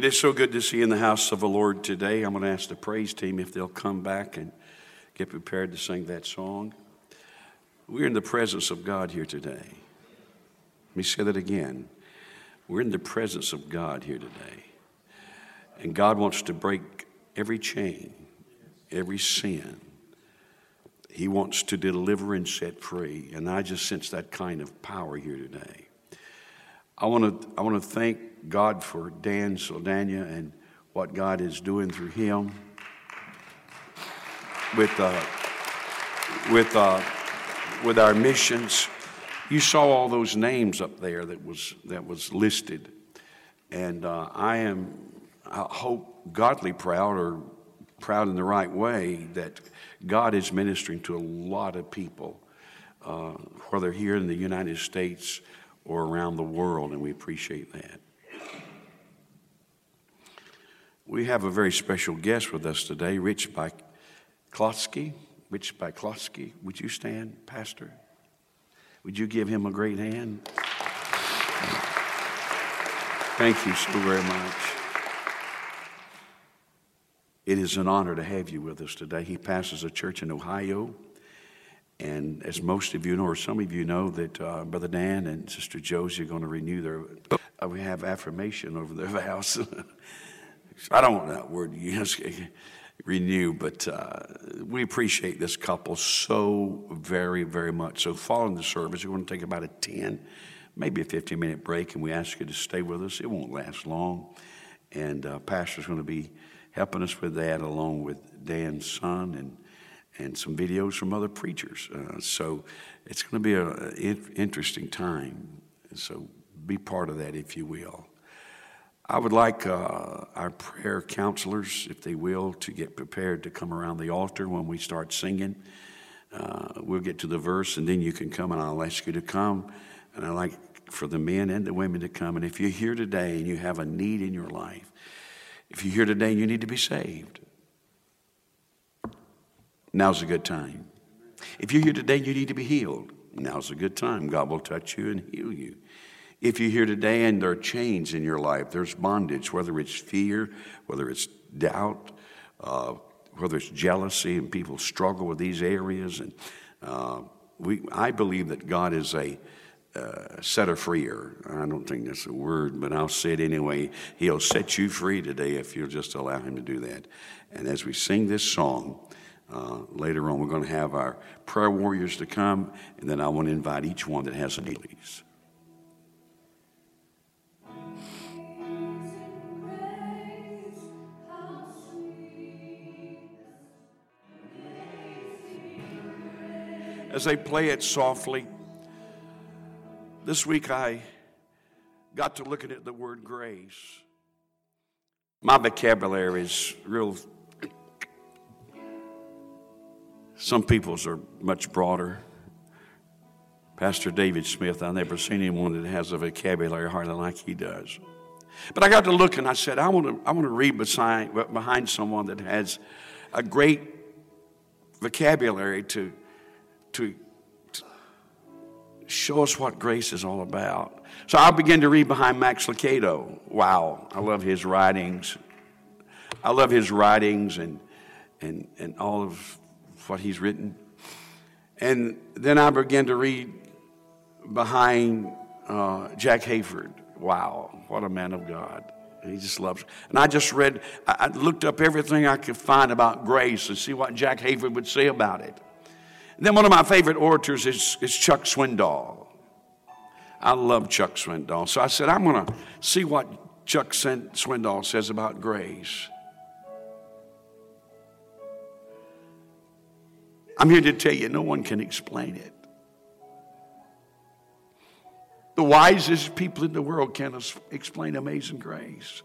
It is so good to see in the house of the Lord today. I'm going to ask the praise team if they'll come back and get prepared to sing that song. We're in the presence of God here today. Let me say that again. We're in the presence of God here today. And God wants to break every chain, every sin. He wants to deliver and set free. And I just sense that kind of power here today. I want to, I want to thank God for Dan Saldana and what God is doing through him with, uh, with, uh, with our missions. You saw all those names up there that was, that was listed. And uh, I am, I hope, godly proud or proud in the right way that God is ministering to a lot of people, uh, whether here in the United States or around the world, and we appreciate that. We have a very special guest with us today, Rich Klotsky. Rich Klotsky, would you stand, Pastor? Would you give him a great hand? Thank you so very much. It is an honor to have you with us today. He pastors a church in Ohio. And as most of you know, or some of you know, that uh, Brother Dan and Sister Josie are going to renew their, uh, we have affirmation over their vows. I don't want that word used, renew, but uh, we appreciate this couple so very, very much. So, following the service, we're going to take about a 10, maybe a 15 minute break, and we ask you to stay with us. It won't last long. And uh, Pastor's going to be helping us with that along with Dan's son and and some videos from other preachers. Uh, so it's going to be an interesting time. So be part of that, if you will. I would like uh, our prayer counselors, if they will, to get prepared to come around the altar when we start singing. Uh, we'll get to the verse, and then you can come, and I'll ask you to come. And I'd like for the men and the women to come. And if you're here today and you have a need in your life, if you're here today and you need to be saved, Now's a good time. If you're here today you need to be healed, now's a good time. God will touch you and heal you. If you're here today and there are chains in your life, there's bondage, whether it's fear, whether it's doubt, uh, whether it's jealousy, and people struggle with these areas. And uh, we, I believe that God is a uh, setter freer. I don't think that's a word, but I'll say it anyway. He'll set you free today if you'll just allow Him to do that. And as we sing this song, uh, later on, we're going to have our prayer warriors to come, and then I want to invite each one that has a need, please. As they play it softly, this week I got to looking at the word grace. My vocabulary is real some people's are much broader. Pastor David Smith, I've never seen anyone that has a vocabulary hardly like he does. But I got to look and I said, I want to, I want to read beside, behind someone that has a great vocabulary to, to, to show us what grace is all about. So I began to read behind Max Lucado. Wow, I love his writings. I love his writings and, and, and all of what he's written. And then I began to read behind uh, Jack Hayford. Wow, what a man of God. He just loves. And I just read, I looked up everything I could find about grace and see what Jack Hayford would say about it. And then one of my favorite orators is, is Chuck Swindoll. I love Chuck Swindoll. So I said, I'm going to see what Chuck Swindoll says about grace. I'm here to tell you, no one can explain it. The wisest people in the world can't explain amazing grace.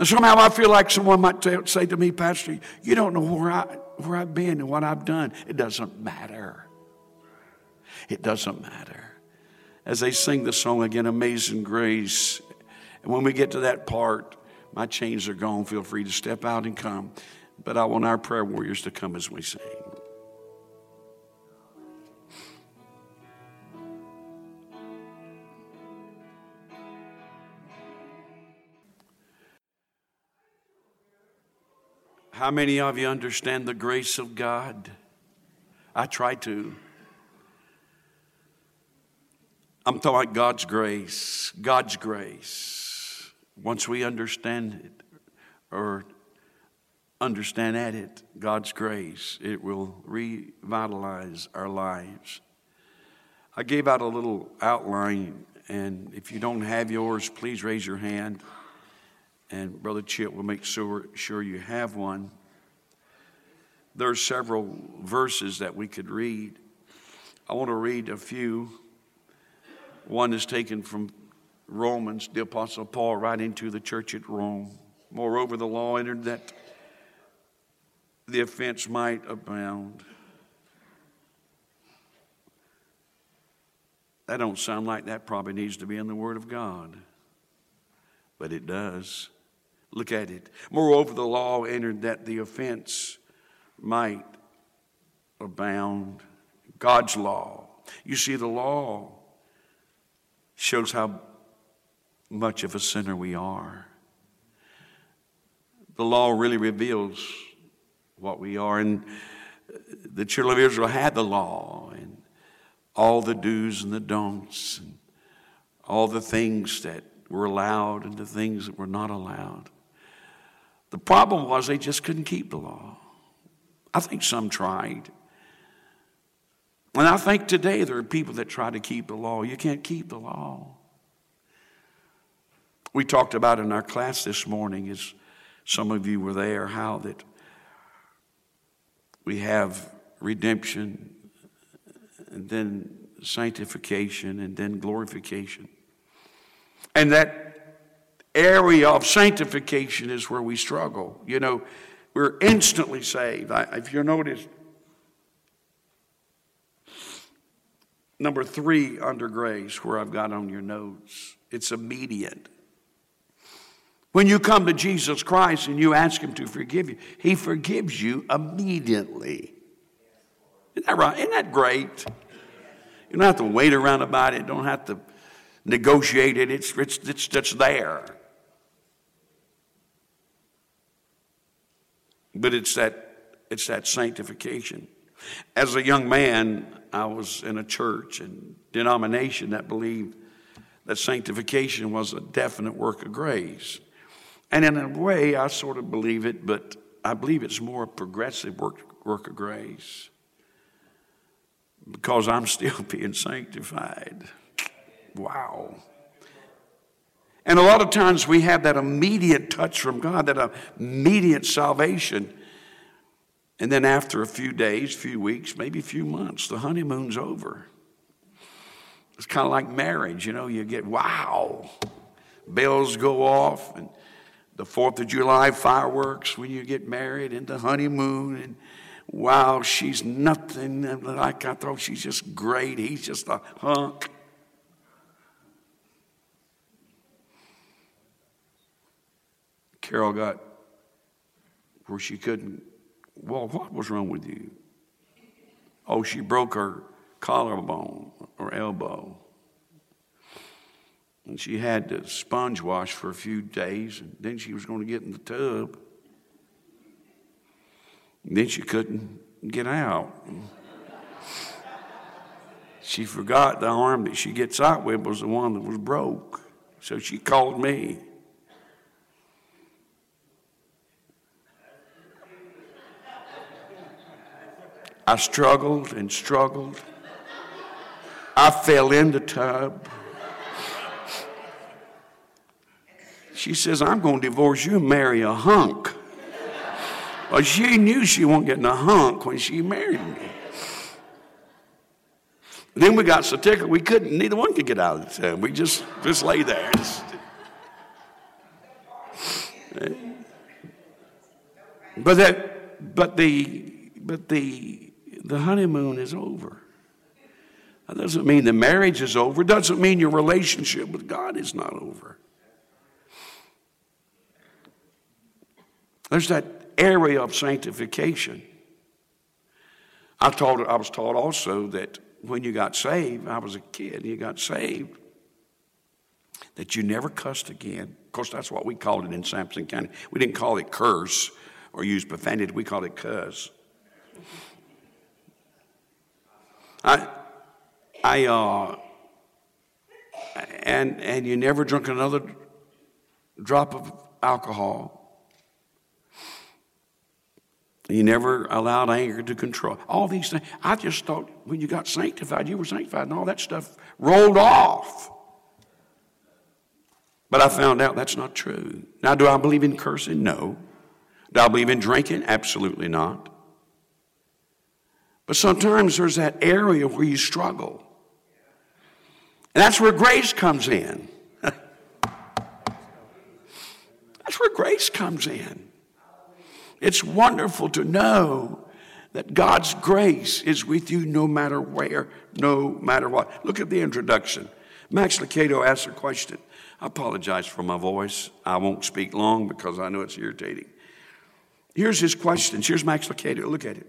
And somehow I feel like someone might say to me, Pastor, you don't know where, I, where I've been and what I've done. It doesn't matter. It doesn't matter. As they sing the song again, Amazing Grace, and when we get to that part, my chains are gone. Feel free to step out and come. But I want our prayer warriors to come as we sing. How many of you understand the grace of God? I try to. I'm talking about God's grace. God's grace. Once we understand it or understand at it, God's grace, it will revitalize our lives. I gave out a little outline, and if you don't have yours, please raise your hand, and Brother Chip will make sure, sure you have one. There are several verses that we could read. I want to read a few. One is taken from Romans, the Apostle Paul writing to the church at Rome. Moreover, the law entered that the offense might abound. That don't sound like that probably needs to be in the Word of God, but it does. Look at it. Moreover, the law entered that the offense might abound. God's law. You see, the law shows how much of a sinner we are. The law really reveals what we are. And the children of Israel had the law and all the do's and the don'ts and all the things that were allowed and the things that were not allowed. The problem was they just couldn't keep the law. I think some tried. And I think today there are people that try to keep the law. You can't keep the law. We talked about in our class this morning, as some of you were there, how that we have redemption and then sanctification and then glorification. And that area of sanctification is where we struggle. You know, we're instantly saved. I, if you notice, number three under grace, where I've got on your notes, it's immediate. When you come to Jesus Christ and you ask Him to forgive you, He forgives you immediately. Isn't that right? Isn't that great? You don't have to wait around about it, don't have to negotiate it, it's, it's, it's, it's there. But it's that, it's that sanctification. As a young man, I was in a church and denomination that believed that sanctification was a definite work of grace. And in a way, I sort of believe it, but I believe it's more a progressive work, work of grace because I'm still being sanctified. Wow. And a lot of times we have that immediate touch from God, that immediate salvation. And then after a few days, few weeks, maybe a few months, the honeymoon's over. It's kind of like marriage, you know, you get, wow, bells go off, and the 4th of July fireworks when you get married and the honeymoon and wow, she's nothing like I thought. She's just great. He's just a hunk. Carol got where she couldn't. Well, what was wrong with you? Oh, she broke her collarbone or elbow. And she had to sponge wash for a few days, and then she was going to get in the tub. And then she couldn't get out. She forgot the arm that she gets out with was the one that was broke. So she called me. I struggled and struggled. I fell in the tub. She says, I'm going to divorce you and marry a hunk. Well, she knew she wasn't getting a hunk when she married me. Then we got so tickled we couldn't, neither one could get out of the tub. We just, just lay there. But that, but the, but the, the honeymoon is over. That doesn't mean the marriage is over. It doesn't mean your relationship with God is not over. There's that area of sanctification. I, taught, I was taught also that when you got saved, I was a kid, and you got saved, that you never cussed again. Of course, that's what we called it in Sampson County. We didn't call it curse or use profanity. We called it cuss. I, I, uh, and, and you never drunk another drop of alcohol. You never allowed anger to control. All these things. I just thought when you got sanctified, you were sanctified, and all that stuff rolled off. But I found out that's not true. Now, do I believe in cursing? No. Do I believe in drinking? Absolutely not. But sometimes there's that area where you struggle. And that's where grace comes in. that's where grace comes in. It's wonderful to know that God's grace is with you no matter where, no matter what. Look at the introduction. Max Lucado asks a question. I apologize for my voice. I won't speak long because I know it's irritating. Here's his question. Here's Max Lucado. Look at it.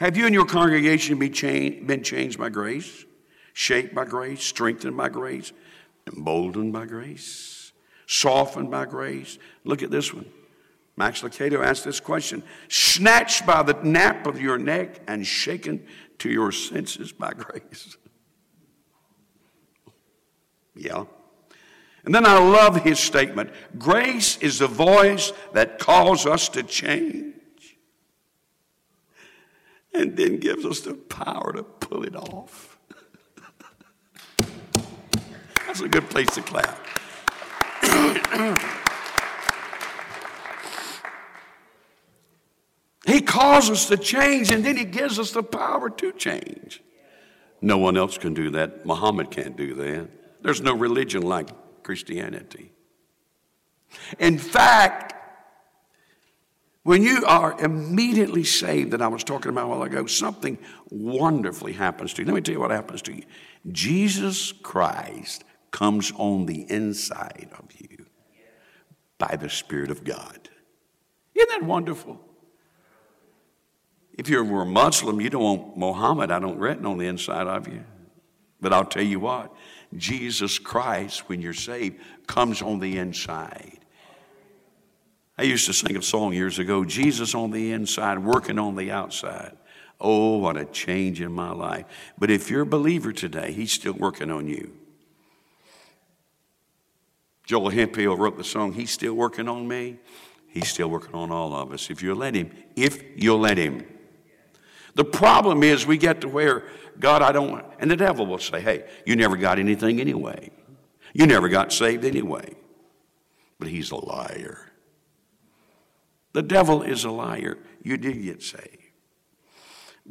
Have you and your congregation been changed by grace, shaped by grace, strengthened by grace, emboldened by grace, softened by grace? Look at this one. Max Lucado asked this question snatched by the nape of your neck and shaken to your senses by grace. yeah. And then I love his statement grace is the voice that calls us to change and then gives us the power to pull it off. That's a good place to clap. He calls us to change and then He gives us the power to change. No one else can do that. Muhammad can't do that. There's no religion like Christianity. In fact, when you are immediately saved, that I was talking about a while ago, something wonderfully happens to you. Let me tell you what happens to you. Jesus Christ comes on the inside of you by the Spirit of God. Isn't that wonderful? If you were a Muslim, you don't want Muhammad, I don't reckon, on the inside of you. But I'll tell you what, Jesus Christ, when you're saved, comes on the inside. I used to sing a song years ago Jesus on the inside, working on the outside. Oh, what a change in my life. But if you're a believer today, He's still working on you. Joel Hemphill wrote the song, He's still working on me. He's still working on all of us. If you'll let Him, if you'll let Him. The problem is we get to where, God, I don't want, and the devil will say, hey, you never got anything anyway. You never got saved anyway. But he's a liar. The devil is a liar. You did get saved.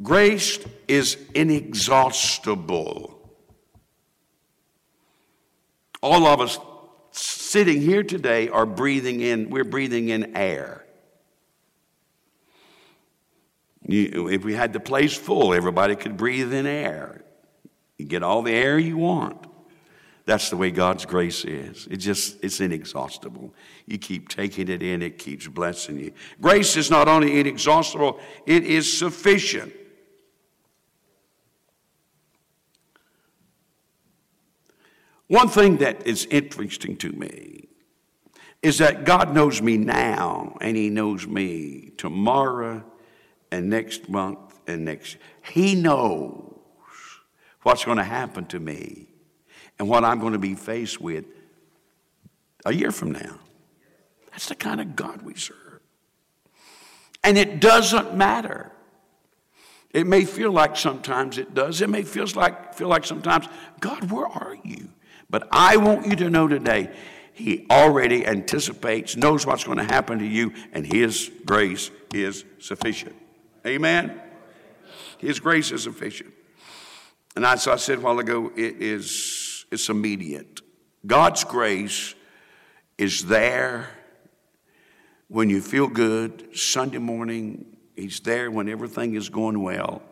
Grace is inexhaustible. All of us sitting here today are breathing in, we're breathing in air. You, if we had the place full, everybody could breathe in air. You get all the air you want. That's the way God's grace is. It just it's inexhaustible. You keep taking it in, it keeps blessing you. Grace is not only inexhaustible, it is sufficient. One thing that is interesting to me is that God knows me now and He knows me tomorrow and next month and next. He knows what's going to happen to me and what I'm going to be faced with a year from now. That's the kind of God we serve. And it doesn't matter. It may feel like sometimes it does. It may feel like, feel like sometimes, God, where are you? But I want you to know today, He already anticipates, knows what's going to happen to you, and His grace is sufficient. Amen? His grace is sufficient. And as I said a while ago, it is it's immediate. God's grace is there when you feel good, Sunday morning. He's there when everything is going well.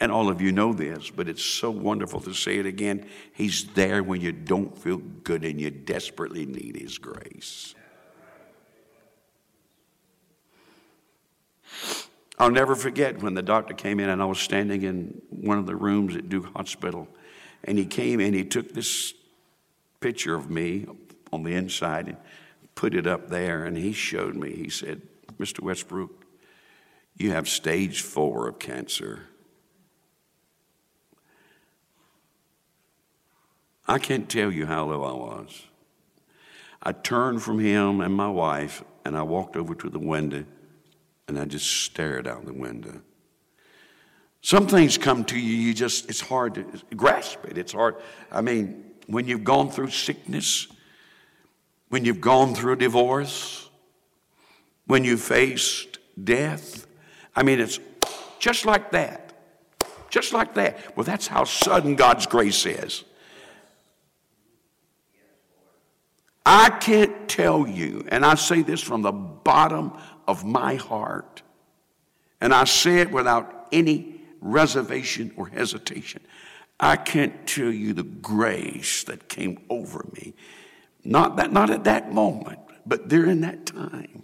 And all of you know this, but it's so wonderful to say it again. He's there when you don't feel good and you desperately need His grace. I'll never forget when the doctor came in and I was standing in one of the rooms at Duke Hospital. And he came and he took this picture of me on the inside and put it up there. And he showed me, he said, Mr. Westbrook, you have stage four of cancer. I can't tell you how low I was. I turned from him and my wife, and I walked over to the window, and I just stared out the window. Some things come to you, you just, it's hard to grasp it. It's hard. I mean, when you've gone through sickness, when you've gone through a divorce, when you faced death, I mean, it's just like that. Just like that. Well, that's how sudden God's grace is. I can't tell you, and I say this from the bottom of my heart, and I say it without any reservation or hesitation. I can't tell you the grace that came over me. Not, that, not at that moment, but during that time.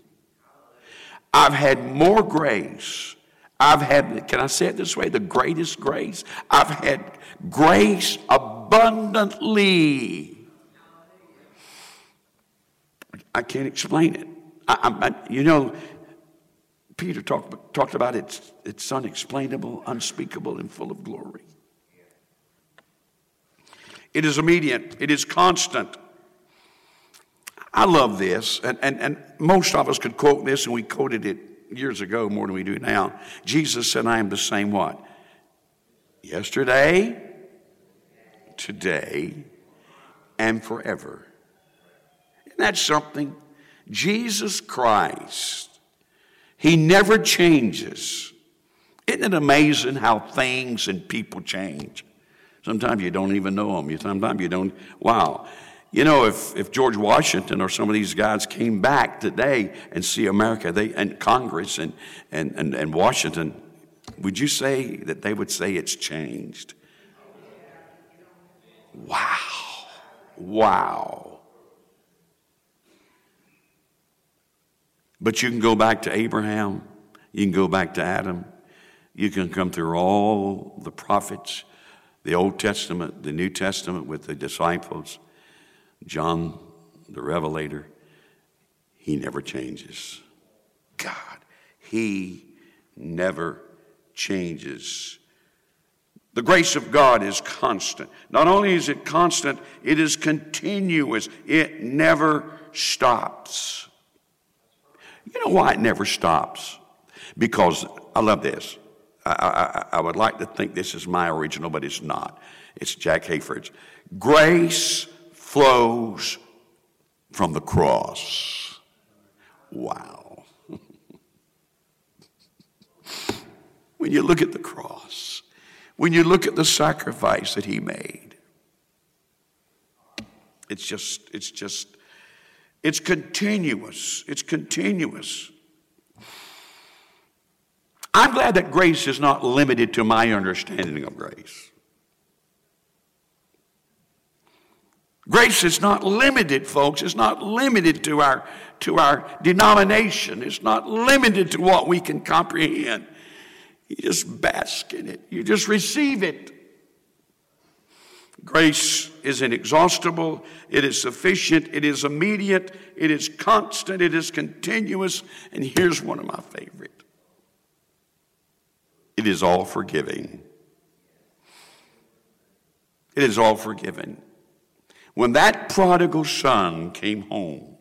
I've had more grace. I've had, can I say it this way? The greatest grace. I've had grace abundantly I can't explain it. I, I, you know, Peter talked, talked about it's, it's unexplainable, unspeakable, and full of glory. It is immediate, it is constant. I love this, and, and, and most of us could quote this, and we quoted it years ago more than we do now. Jesus said, I am the same what? Yesterday, today, and forever. Isn't that something? Jesus Christ, He never changes. Isn't it amazing how things and people change? Sometimes you don't even know them. Sometimes you don't. Wow. You know, if, if George Washington or some of these guys came back today and see America, they and Congress and, and, and, and Washington, would you say that they would say it's changed? Wow. Wow. But you can go back to Abraham, you can go back to Adam, you can come through all the prophets, the Old Testament, the New Testament with the disciples, John the Revelator. He never changes. God, He never changes. The grace of God is constant. Not only is it constant, it is continuous. It never stops. You know why it never stops? Because I love this. I, I, I, would like to think this is my original, but it's not. It's Jack Hayford's. Grace flows from the cross. Wow. when you look at the cross, when you look at the sacrifice that he made, it's just, it's just it's continuous. It's continuous. I'm glad that grace is not limited to my understanding of grace. Grace is not limited, folks. It's not limited to our, to our denomination. It's not limited to what we can comprehend. You just bask in it, you just receive it. Grace is inexhaustible, it is sufficient, it is immediate, it is constant, it is continuous, and here's one of my favorite it is all forgiving. It is all forgiven. When that prodigal son came home,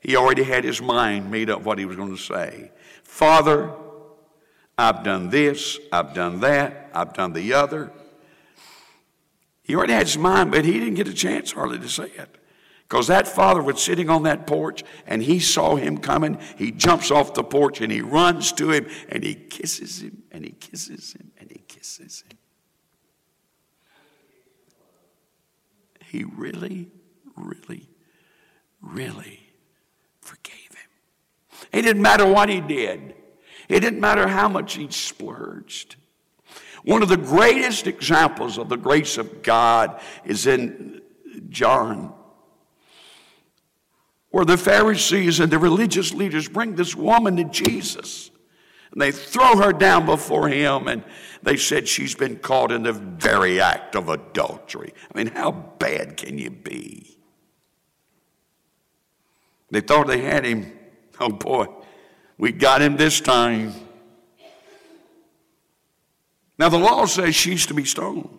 he already had his mind made up what he was going to say. Father, I've done this, I've done that, I've done the other. He already had his mind, but he didn't get a chance hardly to say it. Because that father was sitting on that porch and he saw him coming. He jumps off the porch and he runs to him and he kisses him and he kisses him and he kisses him. He really, really, really forgave him. It didn't matter what he did, it didn't matter how much he splurged. One of the greatest examples of the grace of God is in John, where the Pharisees and the religious leaders bring this woman to Jesus. And they throw her down before him, and they said she's been caught in the very act of adultery. I mean, how bad can you be? They thought they had him. Oh boy, We got him this time. Now, the law says she's to be stoned.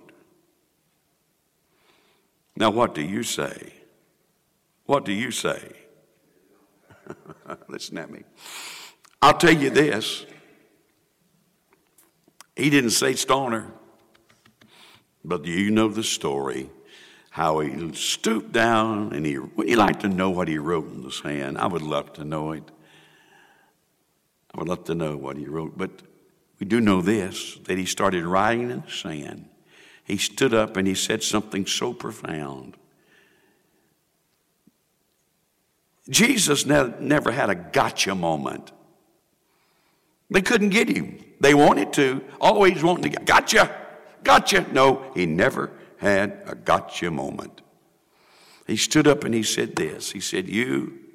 Now, what do you say? What do you say? Listen at me. I'll tell you this. He didn't say stone her, but you know the story how he stooped down and he would you like to know what he wrote in the sand? I would love to know it. I would love to know what he wrote, but we do know this that he started writing in the sand. He stood up and he said something so profound. Jesus ne- never had a gotcha moment. They couldn't get him. They wanted to, always wanting to get, gotcha, gotcha. No, he never had a gotcha moment. He stood up and he said this. He said, You.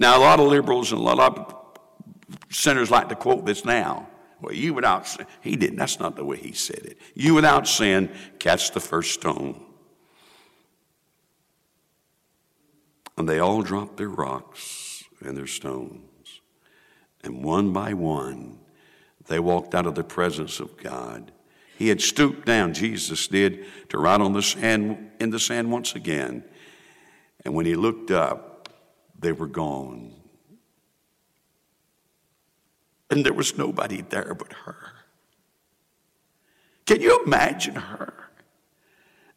Now, a lot of liberals and a lot of sinners like to quote this now. Well, you without sin. He didn't. That's not the way he said it. You without sin, catch the first stone. And they all dropped their rocks and their stones. And one by one, they walked out of the presence of God he had stooped down, Jesus did, to write on the sand, in the sand once again. And when he looked up, they were gone. And there was nobody there but her. Can you imagine her?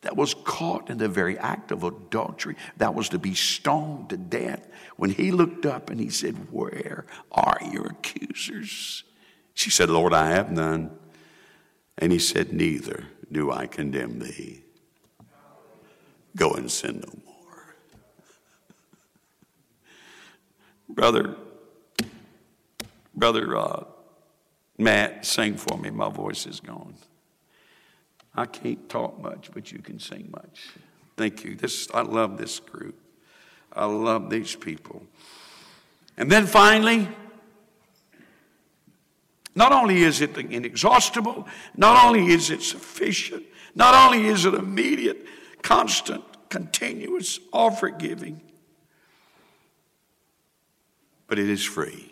That was caught in the very act of adultery, that was to be stoned to death. When he looked up and he said, Where are your accusers? She said, Lord, I have none. And he said, Neither do I condemn thee. Go and sin no more. brother, brother uh, Matt, sing for me. My voice is gone. I can't talk much, but you can sing much. Thank you. This I love this group. I love these people. And then finally, not only is it inexhaustible, not only is it sufficient, not only is it immediate, constant, continuous, all forgiving, but it is free.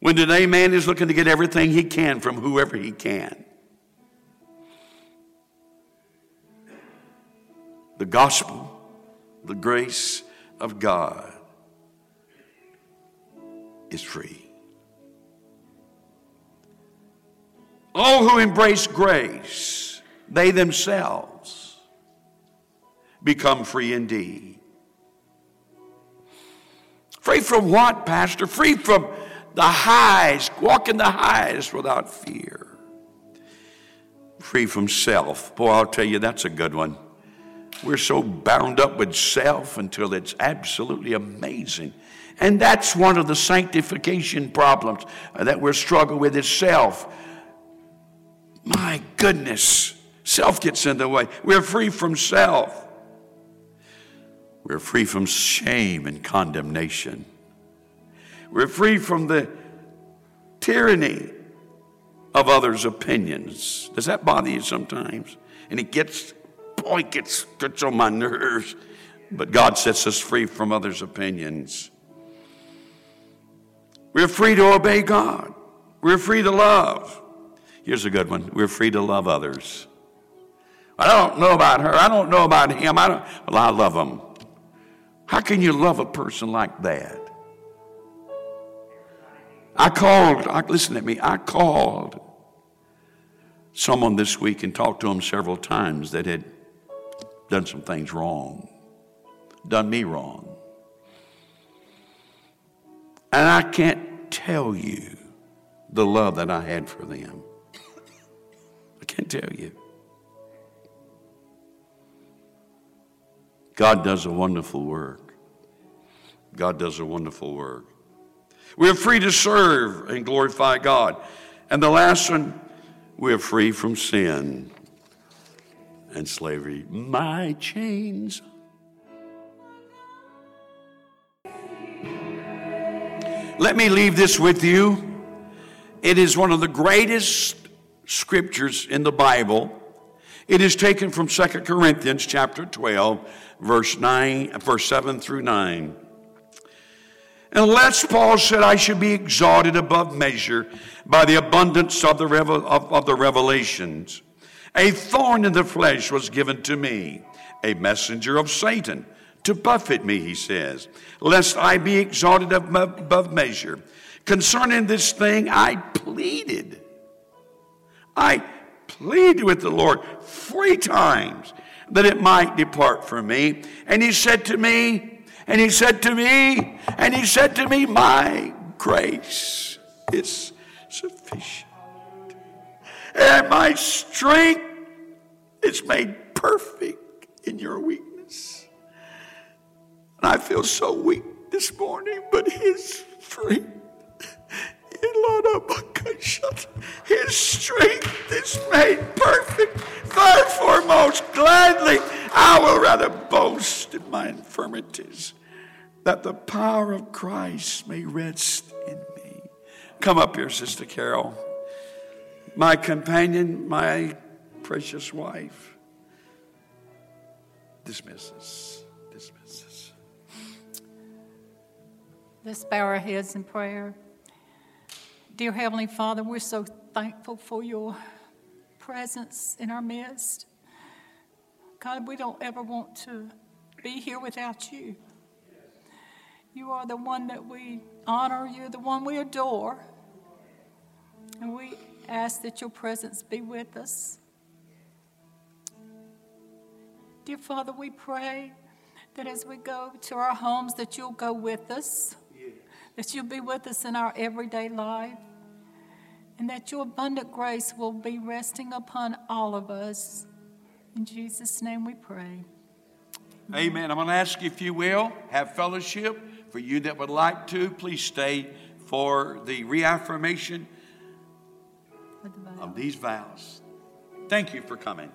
When today man is looking to get everything he can from whoever he can, the gospel, the grace of God is free. All who embrace grace, they themselves become free indeed. Free from what, Pastor? Free from the highs, walking the highs without fear. Free from self. Boy, I'll tell you, that's a good one. We're so bound up with self until it's absolutely amazing. And that's one of the sanctification problems that we're struggling with is self. My goodness, self gets in the way. We're free from self. We're free from shame and condemnation. We're free from the tyranny of others' opinions. Does that bother you sometimes? And it gets, boy, it gets, gets on my nerves. But God sets us free from others' opinions. We're free to obey God. We're free to love. Here's a good one. We're free to love others. I don't know about her. I don't know about him. I don't, well, I love him. How can you love a person like that? I called, I, listen to me, I called someone this week and talked to him several times that had done some things wrong, done me wrong. And I can't tell you the love that I had for them. I can't tell you. God does a wonderful work. God does a wonderful work. We're free to serve and glorify God. And the last one, we're free from sin and slavery. My chains Let me leave this with you. It is one of the greatest scriptures in the Bible. It is taken from 2 Corinthians chapter 12, verse 9, verse 7 through 9. Unless Paul said, I should be exalted above measure by the abundance of the, revel- of, of the revelations. A thorn in the flesh was given to me, a messenger of Satan, to buffet me, he says, lest I be exalted above measure. Concerning this thing, I pleaded. I pleaded with the Lord three times that it might depart from me. And he said to me, and he said to me, and he said to me, My grace is sufficient. And my strength is made perfect in your weakness. And I feel so weak this morning, but his strength his strength is made perfect. Therefore, most gladly, I will rather boast in my infirmities, that the power of Christ may rest in me. Come up here, Sister Carol. My companion, my precious wife. Dismisses. Dismisses. Let's bow our heads in prayer. Dear Heavenly Father, we're so thankful for your presence in our midst. God, we don't ever want to be here without you. You are the one that we honor, you're the one we adore. And we ask that your presence be with us. Dear Father, we pray that as we go to our homes that you'll go with us. That you'll be with us in our everyday life and that your abundant grace will be resting upon all of us. In Jesus' name we pray. Amen. I'm going to ask you, if you will, have fellowship. For you that would like to, please stay for the reaffirmation of these vows. Thank you for coming.